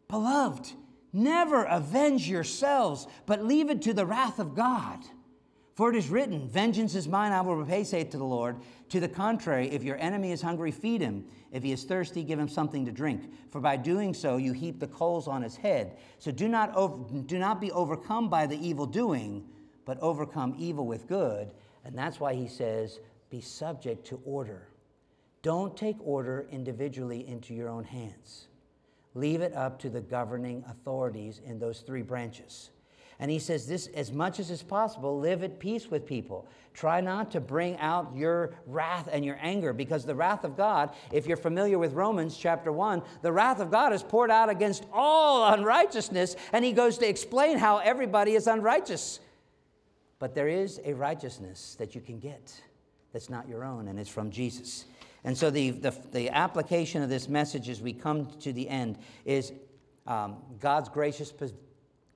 Beloved, never avenge yourselves, but leave it to the wrath of God. For it is written, Vengeance is mine, I will repay, saith to the Lord. To the contrary, if your enemy is hungry, feed him. If he is thirsty, give him something to drink. For by doing so, you heap the coals on his head. So do not, over, do not be overcome by the evil doing, but overcome evil with good. And that's why he says, Be subject to order. Don't take order individually into your own hands. Leave it up to the governing authorities in those three branches. And he says, This, as much as is possible, live at peace with people. Try not to bring out your wrath and your anger, because the wrath of God, if you're familiar with Romans chapter 1, the wrath of God is poured out against all unrighteousness. And he goes to explain how everybody is unrighteous. But there is a righteousness that you can get that's not your own, and it's from Jesus. And so the, the, the application of this message as we come to the end is um, God's gracious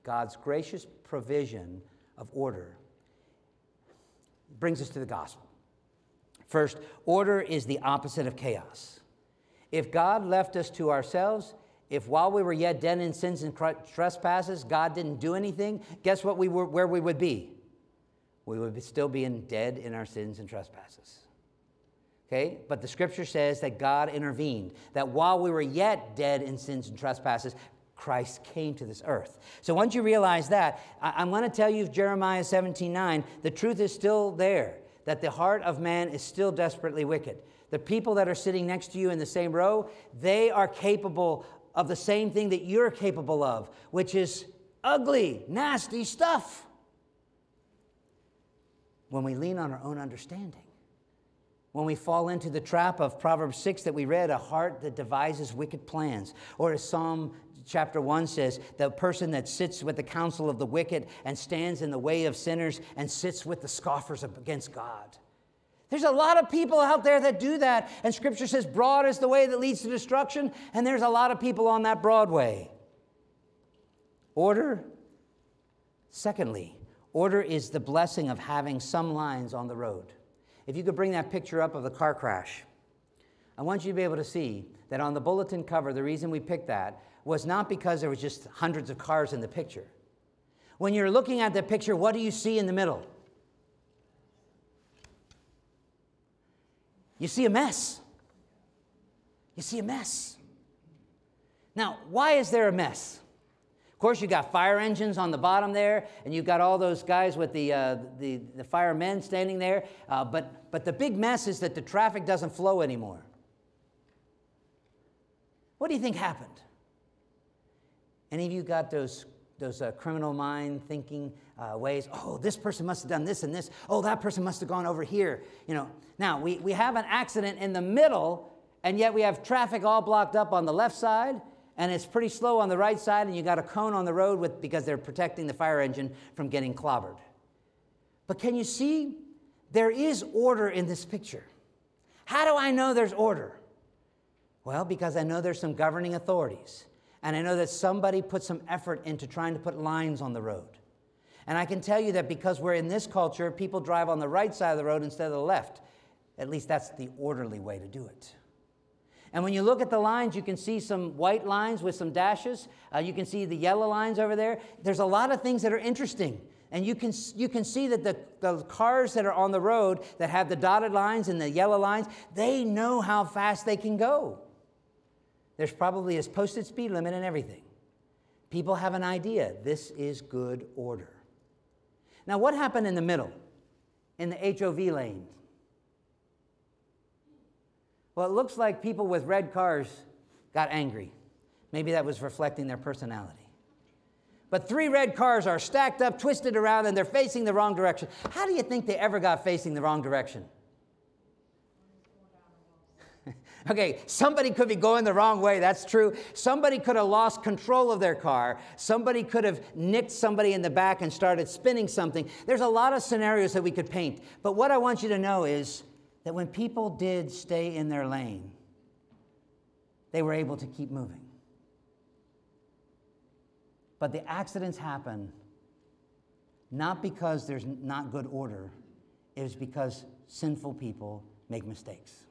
God's gracious provision of order brings us to the gospel. First, order is the opposite of chaos. If God left us to ourselves, if while we were yet dead in sins and trespasses, God didn't do anything, guess what we were, where we would be? We would still be in dead in our sins and trespasses. Okay? But the scripture says that God intervened, that while we were yet dead in sins and trespasses, Christ came to this earth. So once you realize that, I, am going to tell you Jeremiah 17 9, the truth is still there that the heart of man is still desperately wicked. The people that are sitting next to you in the same row, they are capable of the same thing that you're capable of, which is ugly, nasty stuff. When we lean on our own understanding, when we fall into the trap of Proverbs 6 that we read, a heart that devises wicked plans, or as Psalm chapter 1 says, the person that sits with the counsel of the wicked and stands in the way of sinners and sits with the scoffers against God. There's a lot of people out there that do that, and scripture says, broad is the way that leads to destruction, and there's a lot of people on that broad way. Order, secondly, order is the blessing of having some lines on the road. If you could bring that picture up of the car crash, I want you to be able to see that on the bulletin cover, the reason we picked that was not because there was just hundreds of cars in the picture. When you're looking at the picture, what do you see in the middle? You see a mess. You see a mess. Now, why is there a mess? Of course, you got fire engines on the bottom there, and you've got all those guys with the, uh, the, the firemen standing there. Uh, but, but the big mess is that the traffic doesn't flow anymore. What do you think happened? Any of you got those, those uh, criminal mind thinking uh, ways? Oh, this person must have done this and this. Oh, that person must have gone over here. You know, now we, we have an accident in the middle, and yet we have traffic all blocked up on the left side, and it's pretty slow on the right side, and you got a cone on the road with, because they're protecting the fire engine from getting clobbered. But can you see? There is order in this picture. How do I know there's order? Well, because I know there's some governing authorities. And I know that somebody put some effort into trying to put lines on the road. And I can tell you that because we're in this culture, people drive on the right side of the road instead of the left. At least that's the orderly way to do it. And when you look at the lines, you can see some white lines with some dashes. Uh, you can see the yellow lines over there. There's a lot of things that are interesting. And you can, you can see that the, the cars that are on the road that have the dotted lines and the yellow lines, they know how fast they can go. There's probably a posted speed limit and everything. People have an idea this is good order. Now, what happened in the middle, in the HOV lane? Well, it looks like people with red cars got angry. Maybe that was reflecting their personality. But three red cars are stacked up, twisted around, and they're facing the wrong direction. How do you think they ever got facing the wrong direction? Okay, somebody could be going the wrong way, that's true. Somebody could have lost control of their car. Somebody could have nicked somebody in the back and started spinning something. There's a lot of scenarios that we could paint. But what I want you to know is that when people did stay in their lane, they were able to keep moving. But the accidents happen not because there's not good order, it is because sinful people make mistakes.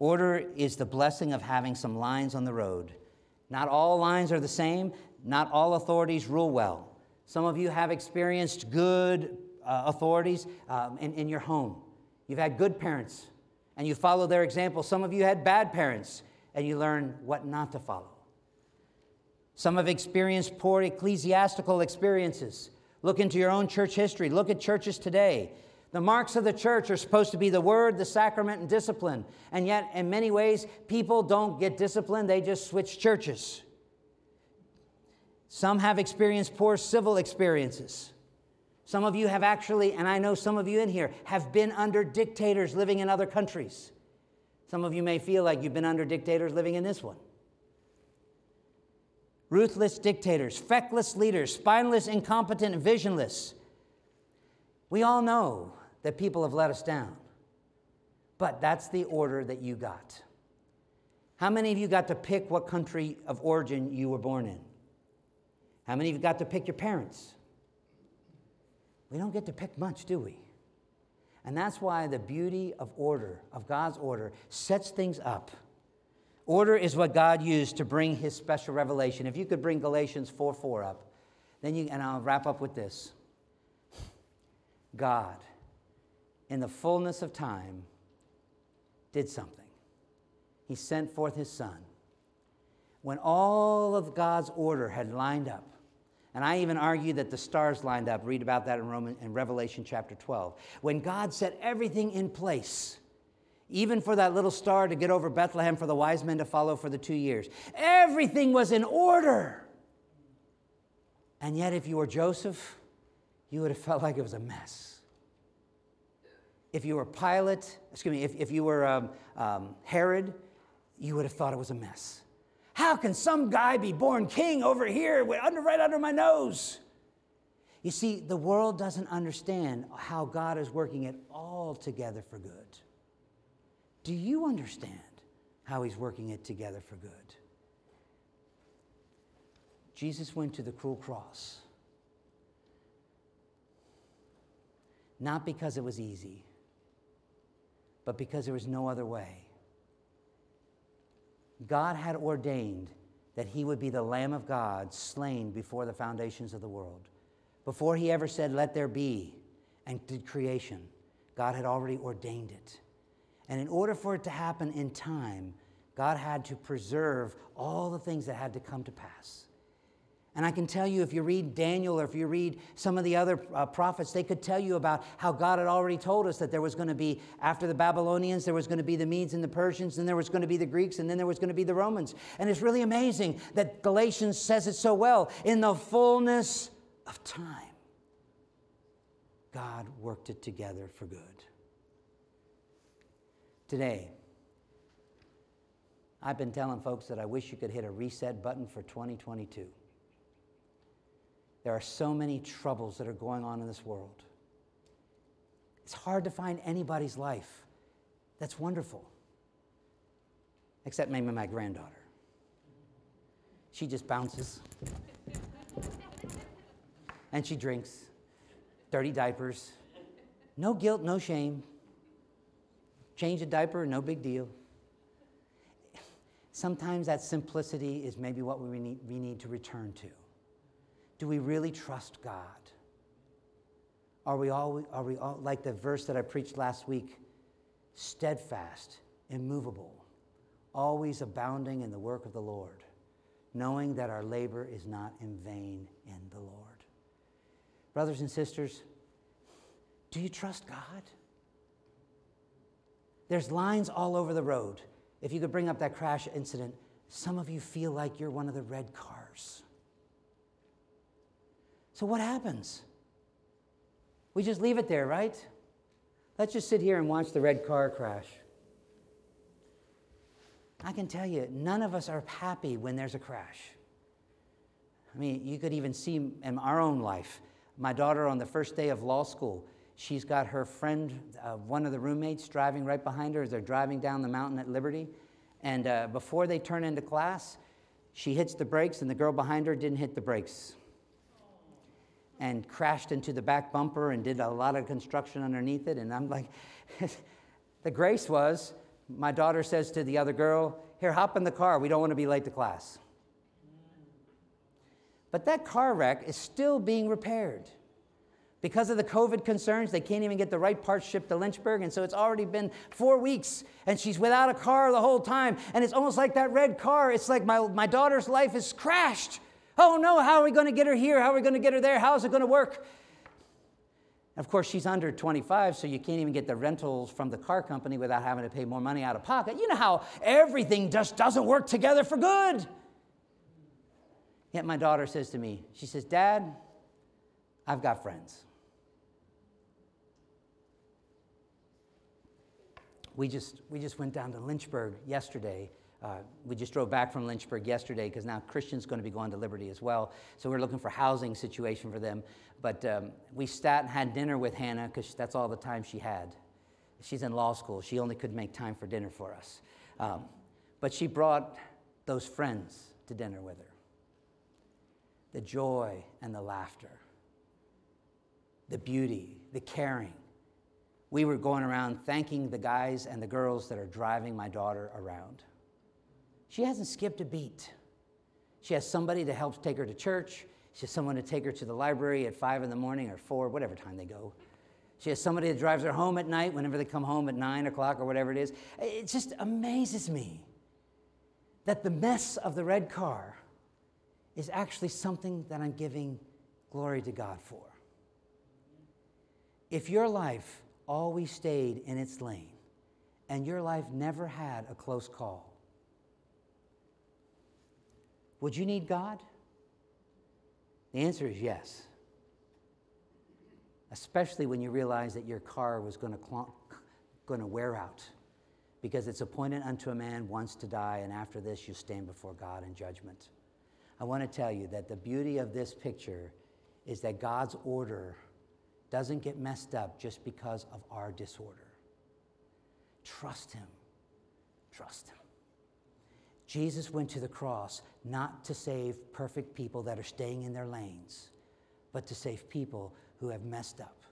Order is the blessing of having some lines on the road. Not all lines are the same, not all authorities rule well. Some of you have experienced good uh, authorities um, in, in your home. You've had good parents and you follow their example. Some of you had bad parents and you learn what not to follow. Some have experienced poor ecclesiastical experiences. Look into your own church history. Look at churches today. The marks of the church are supposed to be the word, the sacrament, and discipline. And yet, in many ways, people don't get disciplined, they just switch churches. Some have experienced poor civil experiences. Some of you have actually, and I know some of you in here, have been under dictators living in other countries. Some of you may feel like you've been under dictators living in this one. Ruthless dictators, feckless leaders, spineless, incompetent, visionless. We all know that people have let us down. But that's the order that you got. How many of you got to pick what country of origin you were born in? How many of you got to pick your parents? We don't get to pick much, do we? And that's why the beauty of order, of God's order, sets things up. Order is what God used to bring his special revelation. If you could bring Galatians 4 4 up, then you, and I'll wrap up with this. God in the fullness of time, did something. He sent forth his son, when all of God's order had lined up, and I even argue that the stars lined up. Read about that in, Roman, in Revelation chapter 12. When God set everything in place, even for that little star to get over Bethlehem for the wise men to follow for the two years, everything was in order. And yet, if you were Joseph, you would have felt like it was a mess. If you were Pilate, excuse me, if, if you were um, um, Herod, you would have thought it was a mess. How can some guy be born king over here, under, right under my nose? You see, the world doesn't understand how God is working it all together for good. Do you understand how He's working it together for good? Jesus went to the cruel cross. Not because it was easy, but because there was no other way. God had ordained that he would be the Lamb of God slain before the foundations of the world. Before he ever said, Let there be, and did creation, God had already ordained it. And in order for it to happen in time, God had to preserve all the things that had to come to pass. And I can tell you, if you read Daniel or if you read some of the other uh, prophets, they could tell you about how God had already told us that there was going to be, after the Babylonians, there was going to be the Medes and the Persians, and there was going to be the Greeks, and then there was going to be the Romans. And it's really amazing that Galatians says it so well. In the fullness of time, God worked it together for good. Today, I've been telling folks that I wish you could hit a reset button for 2022. There are so many troubles that are going on in this world. It's hard to find anybody's life that's wonderful, except maybe my granddaughter. She just bounces. and she drinks dirty diapers. No guilt, no shame. Change a diaper, no big deal. Sometimes that simplicity is maybe what we need, we need to return to. Do we really trust God? Are we all, are we all like the verse that I preached last week? Steadfast, immovable, always abounding in the work of the Lord, knowing that our labor is not in vain in the Lord. Brothers and sisters, do you trust God? There's lines all over the road. If you could bring up that crash incident, some of you feel like you're one of the red cars. So, what happens? We just leave it there, right? Let's just sit here and watch the red car crash. I can tell you, none of us are happy when there's a crash. I mean, you could even see in our own life. My daughter, on the first day of law school, she's got her friend, uh, one of the roommates, driving right behind her as they're driving down the mountain at Liberty. And uh, before they turn into class, she hits the brakes, and the girl behind her didn't hit the brakes and crashed into the back bumper and did a lot of construction underneath it. And I'm like, the grace was my daughter says to the other girl, Here, hop in the car. We don't want to be late to class. But that car wreck is still being repaired. Because of the COVID concerns, they can't even get the right parts shipped to Lynchburg. And so it's already been four weeks, and she's without a car the whole time. And it's almost like that red car. It's like my, my daughter's life is crashed Oh no, how are we going to get her here? How are we going to get her there? How is it going to work? Of course, she's under 25, so you can't even get the rentals from the car company without having to pay more money out of pocket. You know how everything just doesn't work together for good. Yet my daughter says to me, she says, Dad, I've got friends. We just, we just went down to Lynchburg yesterday uh, we just drove back from Lynchburg yesterday because now Christian's going to be going to Liberty as well. So we're looking for housing situation for them. But um, we sat and had dinner with Hannah because that's all the time she had. She's in law school. She only could make time for dinner for us. Um, but she brought those friends to dinner with her. The joy and the laughter, the beauty, the caring. We were going around thanking the guys and the girls that are driving my daughter around. She hasn't skipped a beat. She has somebody to help take her to church. She has someone to take her to the library at five in the morning or four, whatever time they go. She has somebody that drives her home at night whenever they come home at nine o'clock or whatever it is. It just amazes me that the mess of the red car is actually something that I'm giving glory to God for. If your life always stayed in its lane and your life never had a close call, would you need God? The answer is yes. Especially when you realize that your car was going to, going to wear out because it's appointed unto a man once to die, and after this you stand before God in judgment. I want to tell you that the beauty of this picture is that God's order doesn't get messed up just because of our disorder. Trust Him. Trust Him. Jesus went to the cross not to save perfect people that are staying in their lanes, but to save people who have messed up,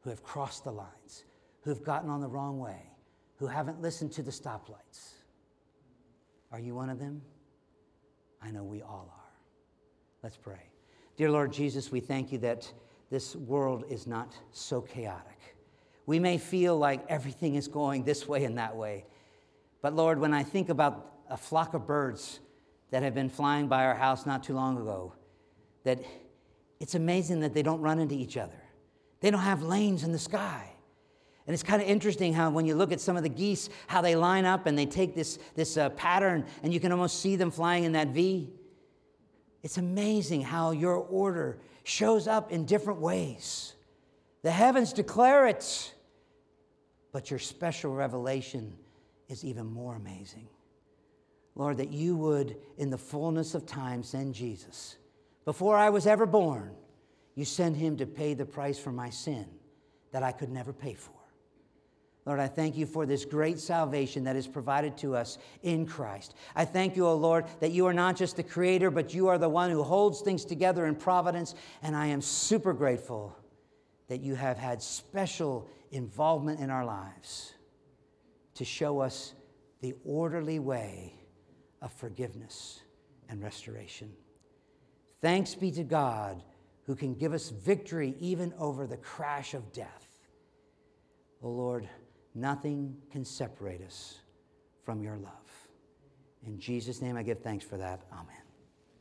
who have crossed the lines, who have gotten on the wrong way, who haven't listened to the stoplights. Are you one of them? I know we all are. Let's pray. Dear Lord Jesus, we thank you that this world is not so chaotic. We may feel like everything is going this way and that way. But Lord, when I think about a flock of birds that have been flying by our house not too long ago, that it's amazing that they don't run into each other. They don't have lanes in the sky. And it's kind of interesting how, when you look at some of the geese, how they line up and they take this, this uh, pattern, and you can almost see them flying in that V. It's amazing how your order shows up in different ways. The heavens declare it, but your special revelation is even more amazing. Lord, that you would, in the fullness of time, send Jesus. Before I was ever born, you sent him to pay the price for my sin that I could never pay for. Lord, I thank you for this great salvation that is provided to us in Christ. I thank you, O Lord, that you are not just the creator, but you are the one who holds things together in providence. And I am super grateful that you have had special involvement in our lives to show us the orderly way of forgiveness and restoration. Thanks be to God who can give us victory even over the crash of death. O Lord, Nothing can separate us from your love. In Jesus' name, I give thanks for that. Amen.